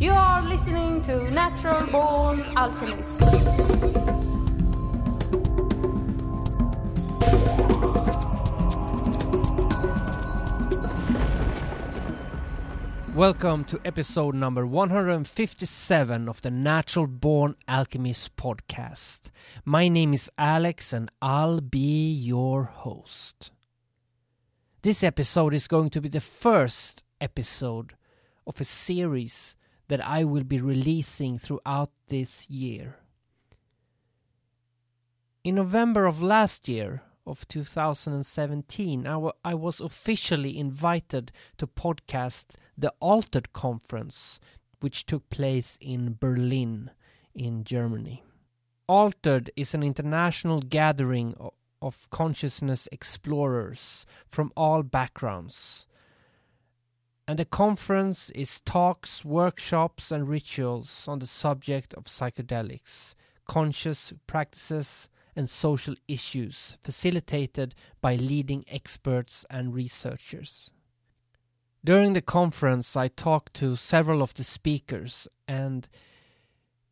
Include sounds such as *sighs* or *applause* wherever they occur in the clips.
You are listening to Natural Born Alchemist. Welcome to episode number 157 of the Natural Born Alchemist podcast. My name is Alex and I'll be your host. This episode is going to be the first episode of a series that I will be releasing throughout this year. In November of last year, of 2017, I, w- I was officially invited to podcast the Altered Conference, which took place in Berlin, in Germany. Altered is an international gathering of consciousness explorers from all backgrounds. And the conference is talks, workshops, and rituals on the subject of psychedelics, conscious practices, and social issues facilitated by leading experts and researchers. During the conference, I talked to several of the speakers, and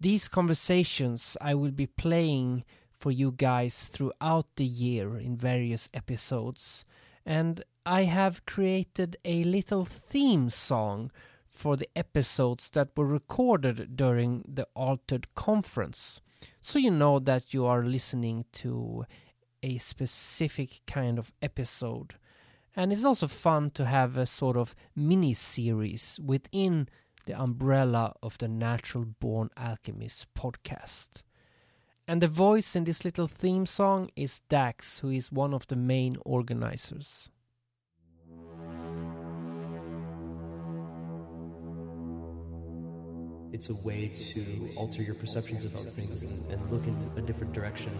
these conversations I will be playing for you guys throughout the year in various episodes. And I have created a little theme song for the episodes that were recorded during the Altered Conference so you know that you are listening to a specific kind of episode. And it's also fun to have a sort of mini series within the umbrella of the Natural Born Alchemist podcast. And the voice in this little theme song is Dax, who is one of the main organizers. It's a way to alter your perceptions about things and, and look in a different direction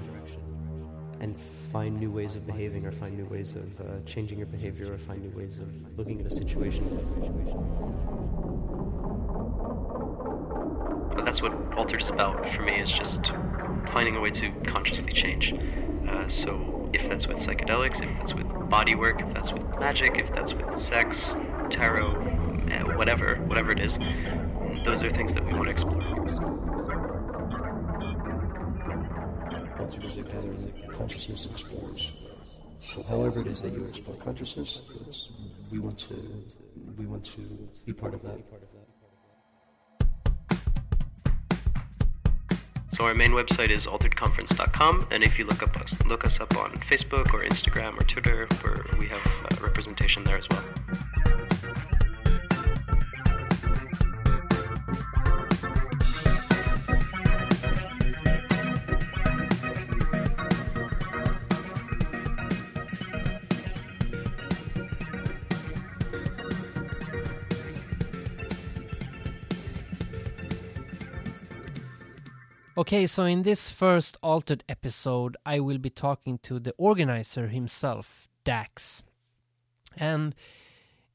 and find new ways of behaving or find new ways of uh, changing your behavior or find new ways of looking at a situation. But that's what Altered is about for me, is just finding a way to consciously change. Uh, so if that's with psychedelics, if that's with body work, if that's with magic, if that's with sex, tarot, eh, whatever, whatever it is, those are things that we want to explore. Altered is a gathering of consciousness explorers. So however it is that you explore consciousness, it's, we want to we want to be part of that. So our main website is alteredconference.com, and if you look up us, look us up on Facebook or Instagram or Twitter, where we have uh, representation there as well. Okay, so in this first altered episode, I will be talking to the organizer himself, Dax. And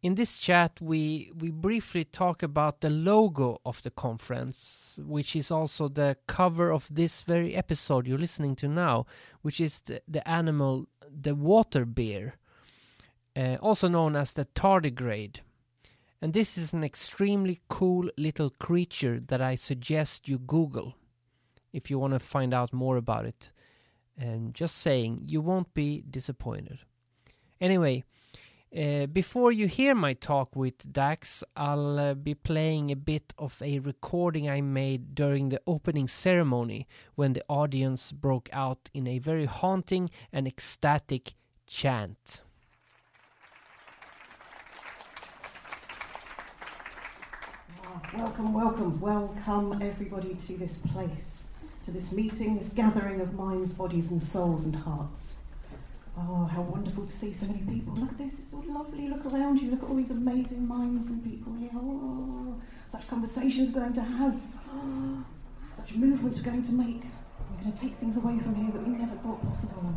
in this chat, we, we briefly talk about the logo of the conference, which is also the cover of this very episode you're listening to now, which is the, the animal, the water bear, uh, also known as the tardigrade. And this is an extremely cool little creature that I suggest you Google if you want to find out more about it. And just saying, you won't be disappointed. Anyway, uh, before you hear my talk with Dax, I'll uh, be playing a bit of a recording I made during the opening ceremony when the audience broke out in a very haunting and ecstatic chant. Welcome, welcome, welcome everybody to this place, to this meeting, this gathering of minds, bodies, and souls and hearts. Oh, how wonderful to see so many people. Look at this, it's all lovely. Look around you, look at all these amazing minds and people here. Oh, such conversations we're going to have, oh, *gasps* such movements we're going to make. We're going to take things away from here that we never thought possible.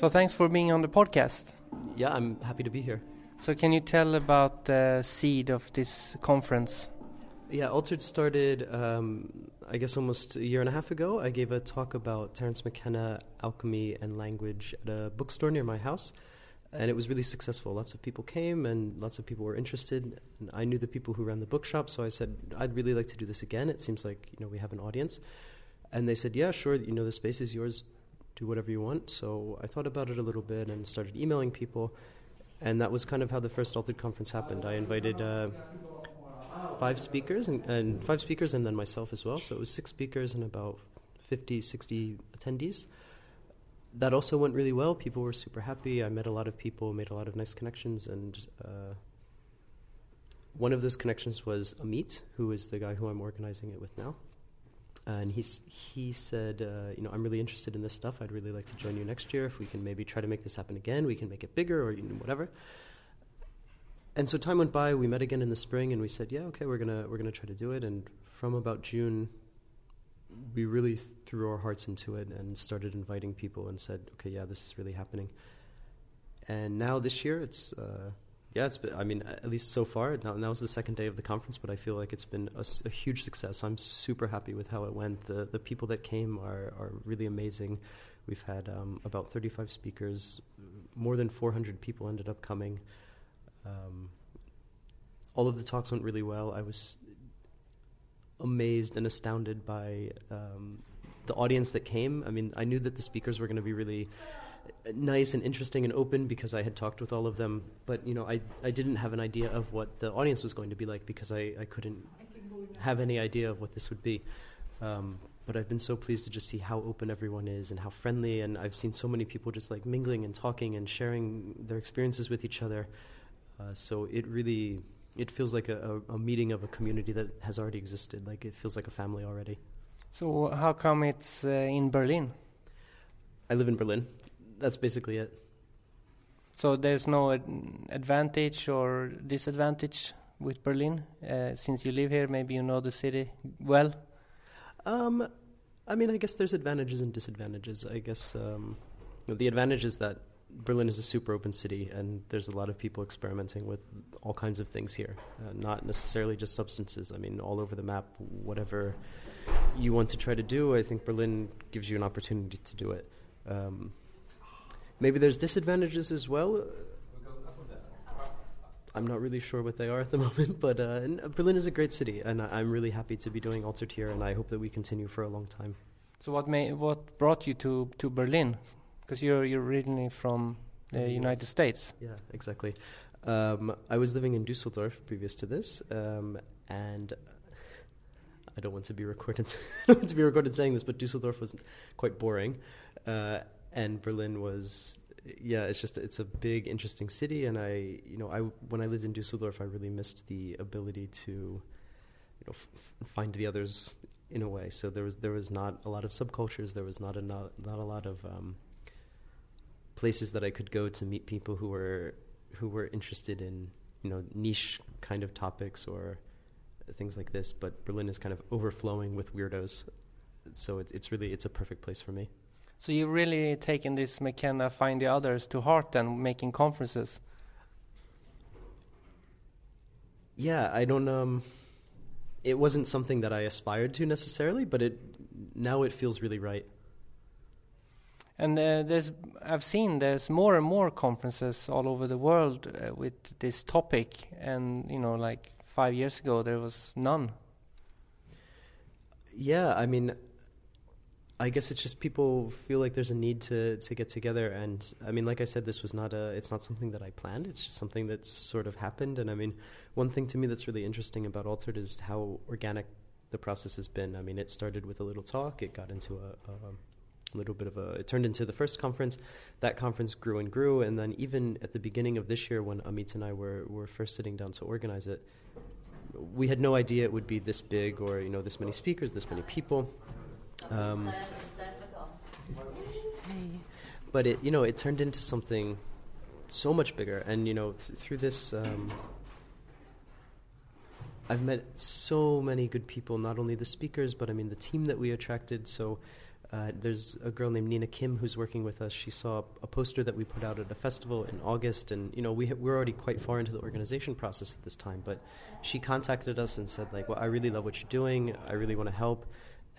So thanks for being on the podcast. Yeah, I'm happy to be here. So can you tell about the seed of this conference? Yeah, Altered started, um, I guess, almost a year and a half ago. I gave a talk about Terence McKenna, alchemy, and language at a bookstore near my house. And it was really successful. Lots of people came and lots of people were interested. And I knew the people who ran the bookshop, so I said, I'd really like to do this again. It seems like, you know, we have an audience. And they said, yeah, sure, you know, the space is yours. Do whatever you want. So I thought about it a little bit and started emailing people. And that was kind of how the first Altered conference happened. I invited... Uh, five speakers and, and five speakers and then myself as well. So it was six speakers and about 50, 60 attendees. That also went really well. People were super happy. I met a lot of people, made a lot of nice connections, and uh, one of those connections was Amit, who is the guy who I'm organizing it with now. And he's, he said, uh, you know, I'm really interested in this stuff. I'd really like to join you next year. If we can maybe try to make this happen again, we can make it bigger or you know, whatever and so time went by. We met again in the spring, and we said, "Yeah, okay, we're gonna we're gonna try to do it." And from about June, we really threw our hearts into it and started inviting people and said, "Okay, yeah, this is really happening." And now this year, it's uh, yeah, it's been, I mean, at least so far. Now, now was the second day of the conference, but I feel like it's been a, a, huge success. I'm super happy with how it went. The the people that came are are really amazing. We've had um, about 35 speakers. More than 400 people ended up coming. Um, all of the talks went really well. I was amazed and astounded by um, the audience that came. I mean, I knew that the speakers were going to be really nice and interesting and open because I had talked with all of them, but you know, I, I didn't have an idea of what the audience was going to be like because I, I couldn't have any idea of what this would be. Um, but I've been so pleased to just see how open everyone is and how friendly, and I've seen so many people just like mingling and talking and sharing their experiences with each other. Uh, so it really it feels like a, a, a, meeting of a community that has already existed. Like it feels like a family already. So how come it's uh, in Berlin? I live in Berlin. That's basically it. So there's no ad advantage or disadvantage with Berlin uh, since you live here. Maybe you know the city well. Um, I mean, I guess there's advantages and disadvantages. I guess um, you know, the advantage is that Berlin is a super open city, and there's a lot of people experimenting with all kinds of things here, uh, not necessarily just substances. I mean, all over the map, whatever you want to try to do, I think Berlin gives you an opportunity to do it. Um, maybe there's disadvantages as well. I'm not really sure what they are at the *laughs* moment, but uh, Berlin is a great city, and I'm really happy to be doing Altered here, and I hope that we continue for a long time. So, what may what brought you to to Berlin? because you're you're originally from the United States. Yeah, exactly. Um, I was living in Dusseldorf previous to this, um, and I don't want to be recorded. *laughs* I don't want to be recorded saying this, but Dusseldorf was quite boring, uh, and Berlin was. Yeah, it's just it's a big, interesting city, and I, you know, I when I lived in Dusseldorf, I really missed the ability to, you know, f- find the others in a way. So there was there was not a lot of subcultures. There was not a not, not a lot of um, places that I could go to meet people who were who were interested in you know niche kind of topics or things like this. But Berlin is kind of overflowing with weirdos, so it's it's really it's a perfect place for me. So you really taken this McKenna find the others to heart and making conferences. Yeah, I don't um it wasn't something that I aspired to necessarily, but it now it feels really right and uh, there's I've seen there's more and more conferences all over the world uh, with this topic, and you know, like five years ago there was none. Yeah, I mean, I guess it's just people feel like there's a need to to get together, and I mean, like I said, this was not a it's not something that I planned. It's just something that's sort of happened, and I mean, one thing to me that's really interesting about Altered is how organic the process has been. I mean, it started with a little talk, it got into a, a little bit of a it turned into the first conference. That conference grew and grew. And then even at the beginning of this year when amit and i were, were first sitting down to organize it we had no idea it would be this big or you know this many speakers this many people um, but it you know it turned into something so much bigger and you know th- through this um, I've met so many good people, not only the speakers, but I mean the team that we attracted. So Uh, there's a girl named Nina Kim who's working with us. She saw a poster that we put out at a festival in August, and you know we ha- we're already quite far into the organization process at this time. But she contacted us and said like, "Well, I really love what you're doing. I really want to help."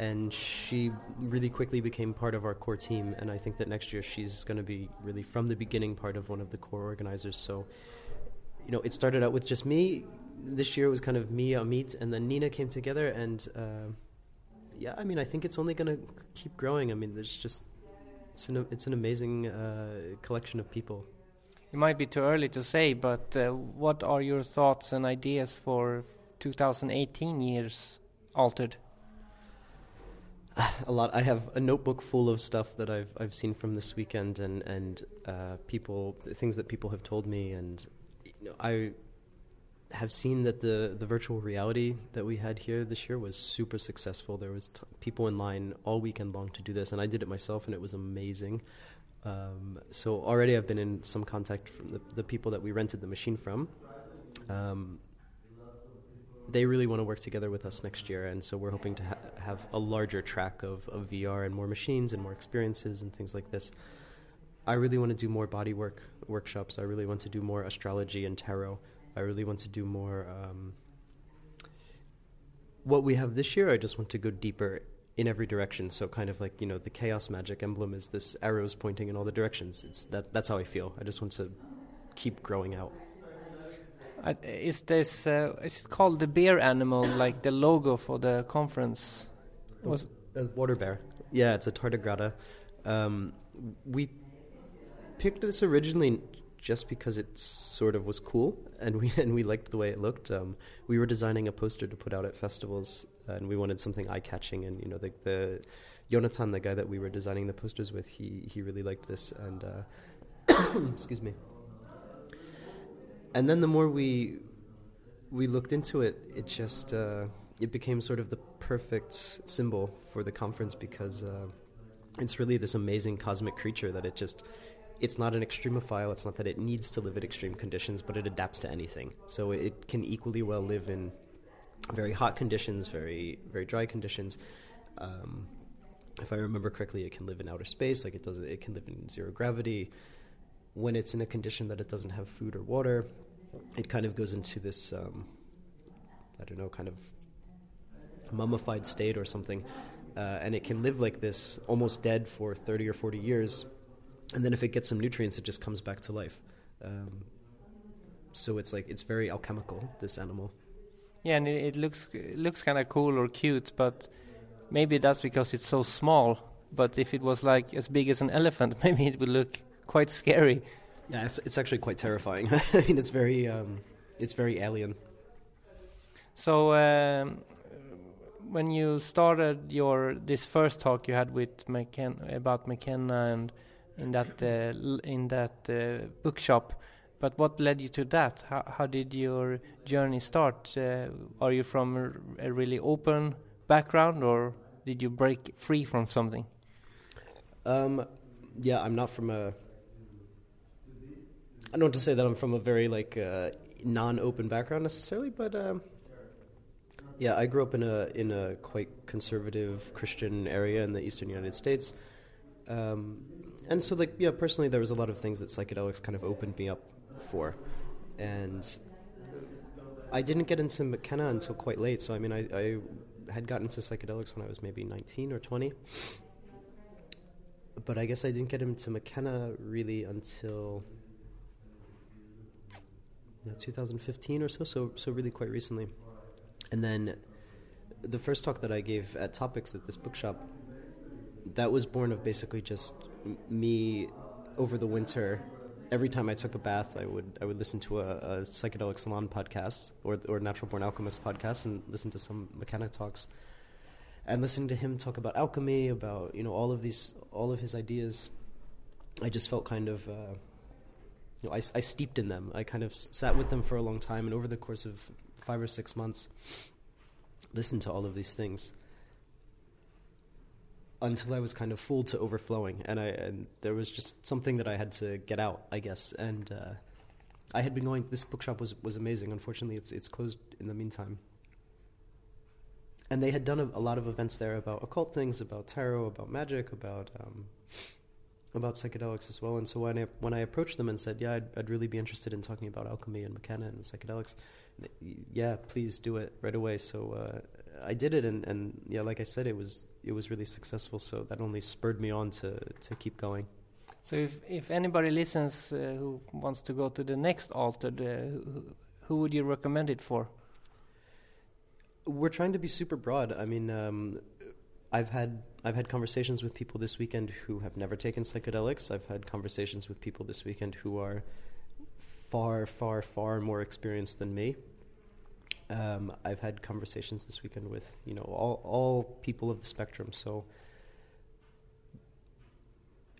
And she really quickly became part of our core team. And I think that next year she's going to be really from the beginning part of one of the core organizers. So, you know, it started out with just me. This year it was kind of me, Amit, and then Nina came together and. Uh, yeah, I mean, I think it's only going to keep growing. I mean, there's just it's an it's an amazing uh, collection of people. It might be too early to say, but uh, what are your thoughts and ideas for 2018 years altered? *sighs* A lot. I have a notebook full of stuff that I've I've seen from this weekend and and uh, people things that people have told me, and you know, I have seen that the the virtual reality that we had here this year was super successful. There was t- people in line all weekend long to do this, and I did it myself, and it was amazing. Um, so already I've been in some contact from the, the people that we rented the machine from. Um, they really want to work together with us next year, and so we're hoping to ha- have a larger track of, of VR and more machines and more experiences and things like this. I really want to do more body work workshops. I really want to do more astrology and tarot. I really want to do more. Um, what we have this year, I just want to go deeper in every direction. So kind of like you know, the chaos magic emblem is this arrows pointing in all the directions. It's that. That's how I feel. I just want to keep growing out. Uh, is this uh, is it called the bear animal, like the logo for the conference? Was a water bear? Yeah, it's a tardigrade. Um, we picked this originally just because it sort of was cool and we *laughs* and we liked the way it looked. Um, we were designing a poster to put out at festivals, and we wanted something eye catching. And you know, the, the Jonathan, the guy that we were designing the posters with, he he really liked this. And uh, *coughs* excuse me. And then the more we we looked into it, it just uh, it became sort of the perfect symbol for the conference because uh, it's really this amazing cosmic creature that it just it's not an extremophile. It's not that it needs to live at extreme conditions, but it adapts to anything. So it can equally well live in very hot conditions, very very dry conditions. Um, if I remember correctly, it can live in outer space, like it does. It can live in zero gravity. When it's in a condition that it doesn't have food or water, it kind of goes into this, um, I don't know, kind of mummified state or something. Uh, and it can live like this, almost dead for 30 or 40 years, and then if it gets some nutrients, it just comes back to life. Um, so it's like it's very alchemical. This animal. Yeah, and it, looks it looks kind of cool or cute, but maybe that's because it's so small. But if it was like as big as an elephant, *laughs* maybe it would look quite scary. Yeah, it's, it's actually quite terrifying. *laughs* I mean, it's very um, it's very alien. So um, when you started your this first talk you had with McKen- about McKenna and in that uh, in that uh, bookshop. But what led you to that? How, how did your journey start? Uh, are you from a really open background, or did you break free from something? Um, yeah, I'm not from a. I don't want to say that I'm from a very like uh, non-open background necessarily, but um, yeah, I grew up in a in a quite conservative Christian area in the eastern United States. Um, and so like yeah personally there was a lot of things that psychedelics kind of opened me up for. And i didn't get into mckenna until quite late. So i mean i, I had gotten into psychedelics when i was maybe 19 or 20 but i guess i didn't get into mckenna really until you know, 2015 or so so so really quite recently and then the first talk that i gave at topics at this bookshop that was born of basically just me over the winter every time I took a bath, I would I would listen to a, a psychedelic salon podcast or or natural born alchemist podcast and listen to some McKenna talks, and listening to him talk about alchemy, about you know all of these all of his ideas, I just felt kind of. Uh, you know, I, I steeped in them. I kind of sat with them for a long time, and over the course of five or six months, listened to all of these things until I was kind of full to overflowing, and I and there was just something that I had to get out, I guess. And uh, I had been going. This bookshop was was amazing. Unfortunately, it's it's closed in the meantime. and they had done a, a, lot of events there about occult things, about tarot, about magic, about um, about psychedelics as well. And so when I when I approached them and said, "Yeah, I'd, I'd really be interested in talking about alchemy and McKenna and psychedelics," yeah, please do it right away. So uh, I did it, and, and yeah, like I said, it was it was really successful. So that only spurred me on to to keep going. So if if anybody listens uh, who wants to go to the next Altered, uh, who, who would you recommend it for? We're trying to be super broad. I mean, um, I've had I've had conversations with people this weekend who have never taken psychedelics. I've had conversations with people this weekend who are far, far, far more experienced than me. Um, I've had conversations this weekend with you know all all people of the spectrum. So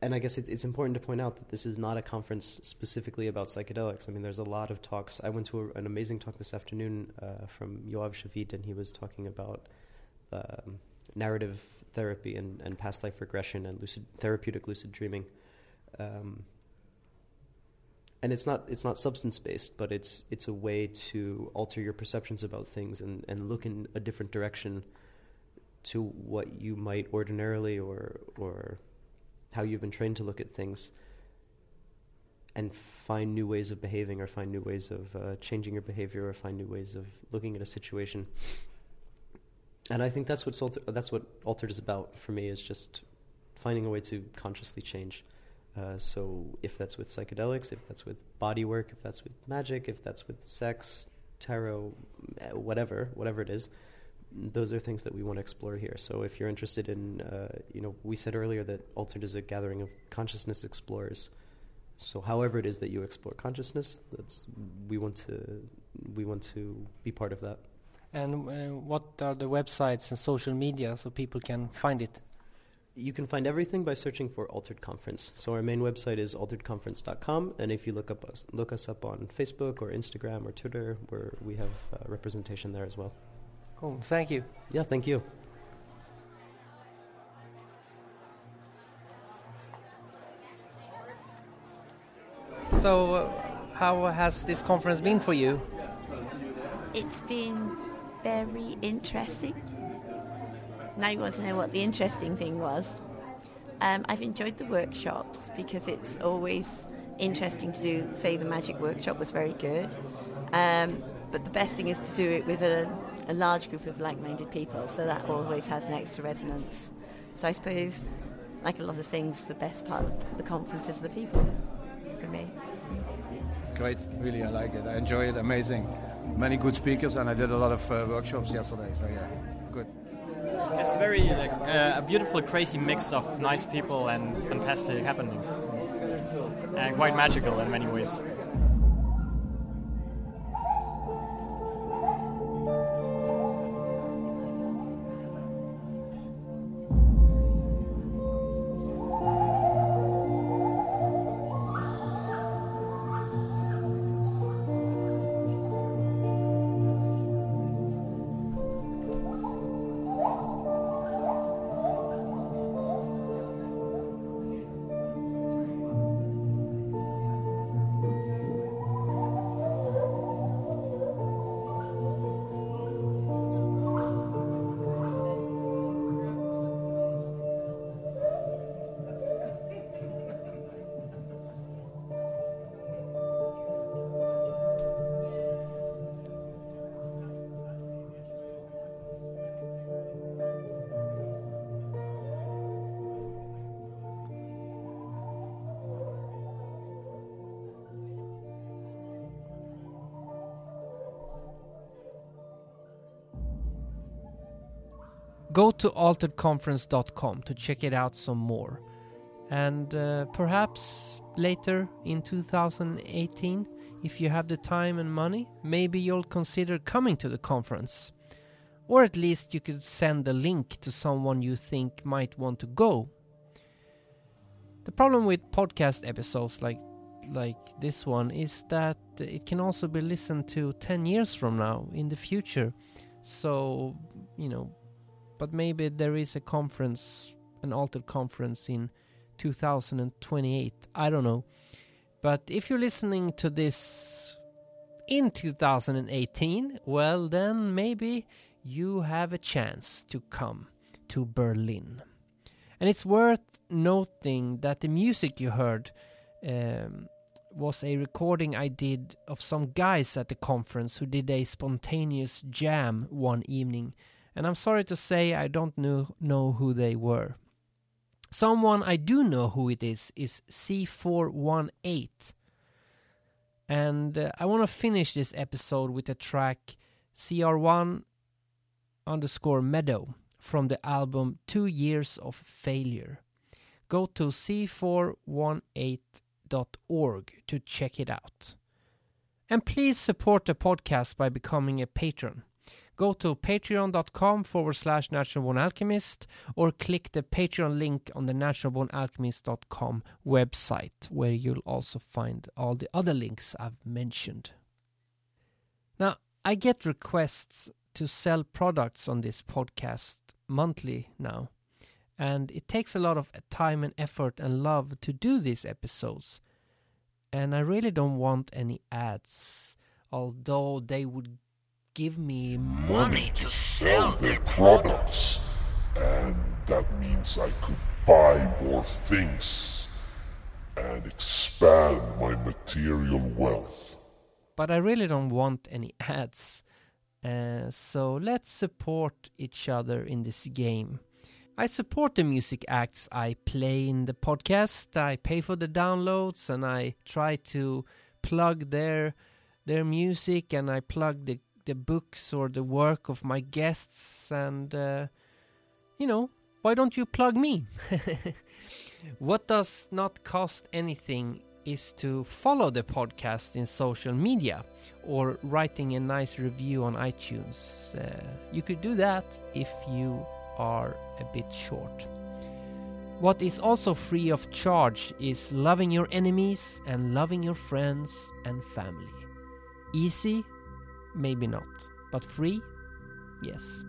and I guess it's, it's important to point out that this is not a conference specifically about psychedelics. I mean, there's a lot of talks. I went to a, an amazing talk this afternoon uh, from Yoav Shavit, and he was talking about um, narrative therapy and, and past life regression and lucid therapeutic lucid dreaming. Um, and it's not it's not substance based, but it's it's a way to alter your perceptions about things and, and look in a different direction to what you might ordinarily or or how you've been trained to look at things and find new ways of behaving or find new ways of uh, changing your behavior or find new ways of looking at a situation and i think that's what alter- that's what altered is about for me is just finding a way to consciously change uh, so if that's with psychedelics if that's with body work if that's with magic if that's with sex tarot whatever whatever it is those are things that we want to explore here. So if you're interested in, uh, you know, we said earlier that Altered is a gathering of consciousness explorers. So however it is that you explore consciousness, that's we want to we want to be part of that. And uh, what are the websites and social media so people can find it? You can find everything by searching for Altered Conference. So our main website is alteredconference.com, and if you look up us, look us up on Facebook or Instagram or Twitter, where we have uh, representation there as well. Cool. Thank you. Yeah, thank you. So, uh, how has this conference been for you? It's been very interesting. Now you want to know what the interesting thing was. Um, I've enjoyed the workshops because it's always interesting to do. Say the magic workshop was very good, um, but the best thing is to do it with a a large group of like-minded people, so that always has an extra resonance. So I suppose, like a lot of things, the best part of the conference is the people, for me. Great, really, I like it. I enjoy it. Amazing, many good speakers, and I did a lot of uh, workshops yesterday. So yeah, good. It's very like uh, a beautiful, crazy mix of nice people and fantastic happenings, and quite magical in many ways. Go to alteredconference.com to check it out some more. And uh, perhaps later in 2018, if you have the time and money, maybe you'll consider coming to the conference. Or at least you could send a link to someone you think might want to go. The problem with podcast episodes like like this one is that it can also be listened to 10 years from now in the future. So, you know, but maybe there is a conference, an altered conference in 2028. I don't know. But if you're listening to this in 2018, well, then maybe you have a chance to come to Berlin. And it's worth noting that the music you heard um, was a recording I did of some guys at the conference who did a spontaneous jam one evening. And I'm sorry to say I don't know, know who they were. Someone I do know who it is is C418. And uh, I want to finish this episode with a track CR1 underscore Meadow from the album Two Years of Failure. Go to c418.org to check it out. And please support the podcast by becoming a patron. Go to patreon.com forward slash naturalborn alchemist or click the Patreon link on the naturalbornalchemist.com website where you'll also find all the other links I've mentioned. Now, I get requests to sell products on this podcast monthly now. And it takes a lot of time and effort and love to do these episodes. And I really don't want any ads, although they would give me money to sell their products. And that means I could buy more things and expand my material wealth. But I really don't want any ads. Uh, so let's support each other in this game. I support the music acts I play in the podcast. I pay for the downloads and I try to plug their their music and I plug the the books or the work of my guests and uh, you know why don't you plug me? *laughs* what does not cost anything is to follow the podcast in social media or writing a nice review on iTunes. Uh, you could do that if you are a bit short. What is also free of charge is loving your enemies and loving your friends and family. Easy? Maybe not. But free? Yes.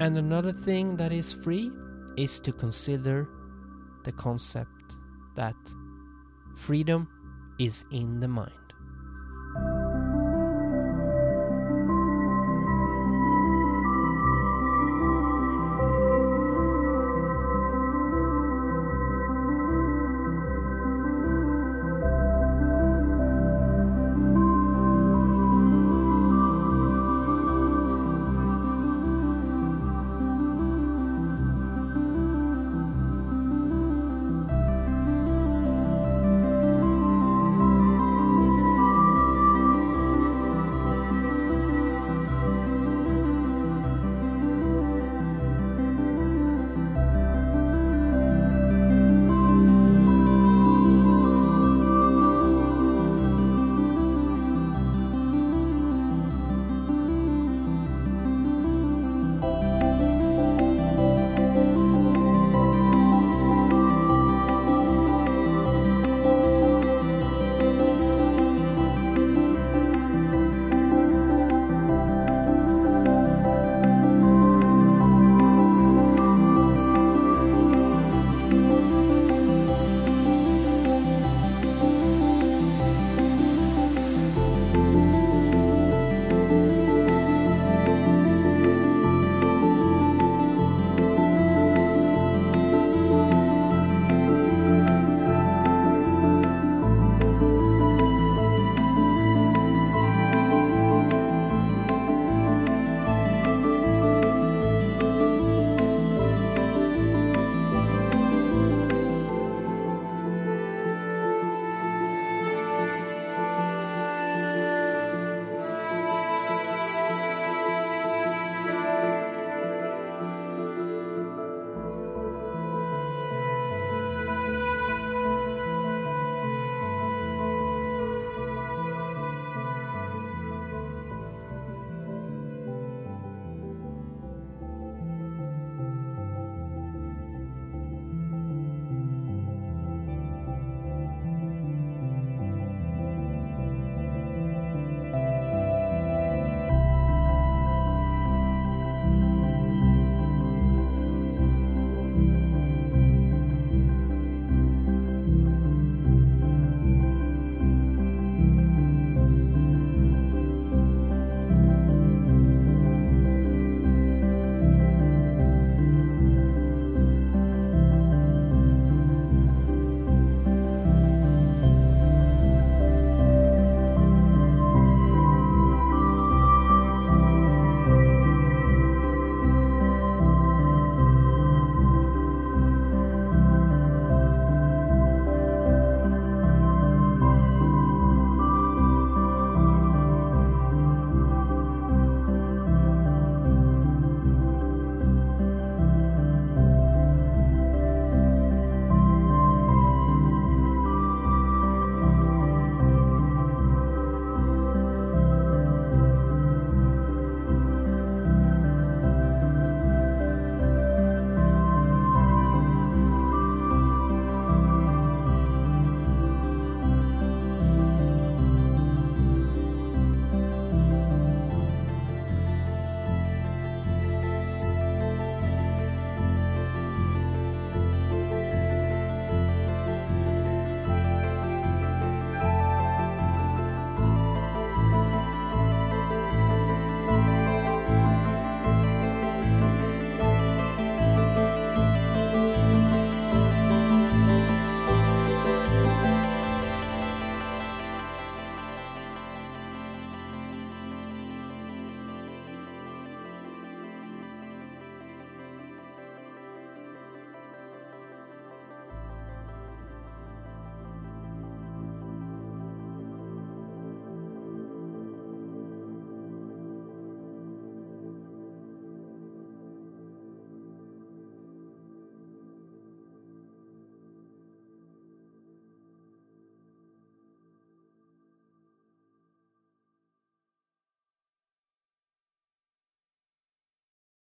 And another thing that is free is to consider the concept that freedom is in the mind.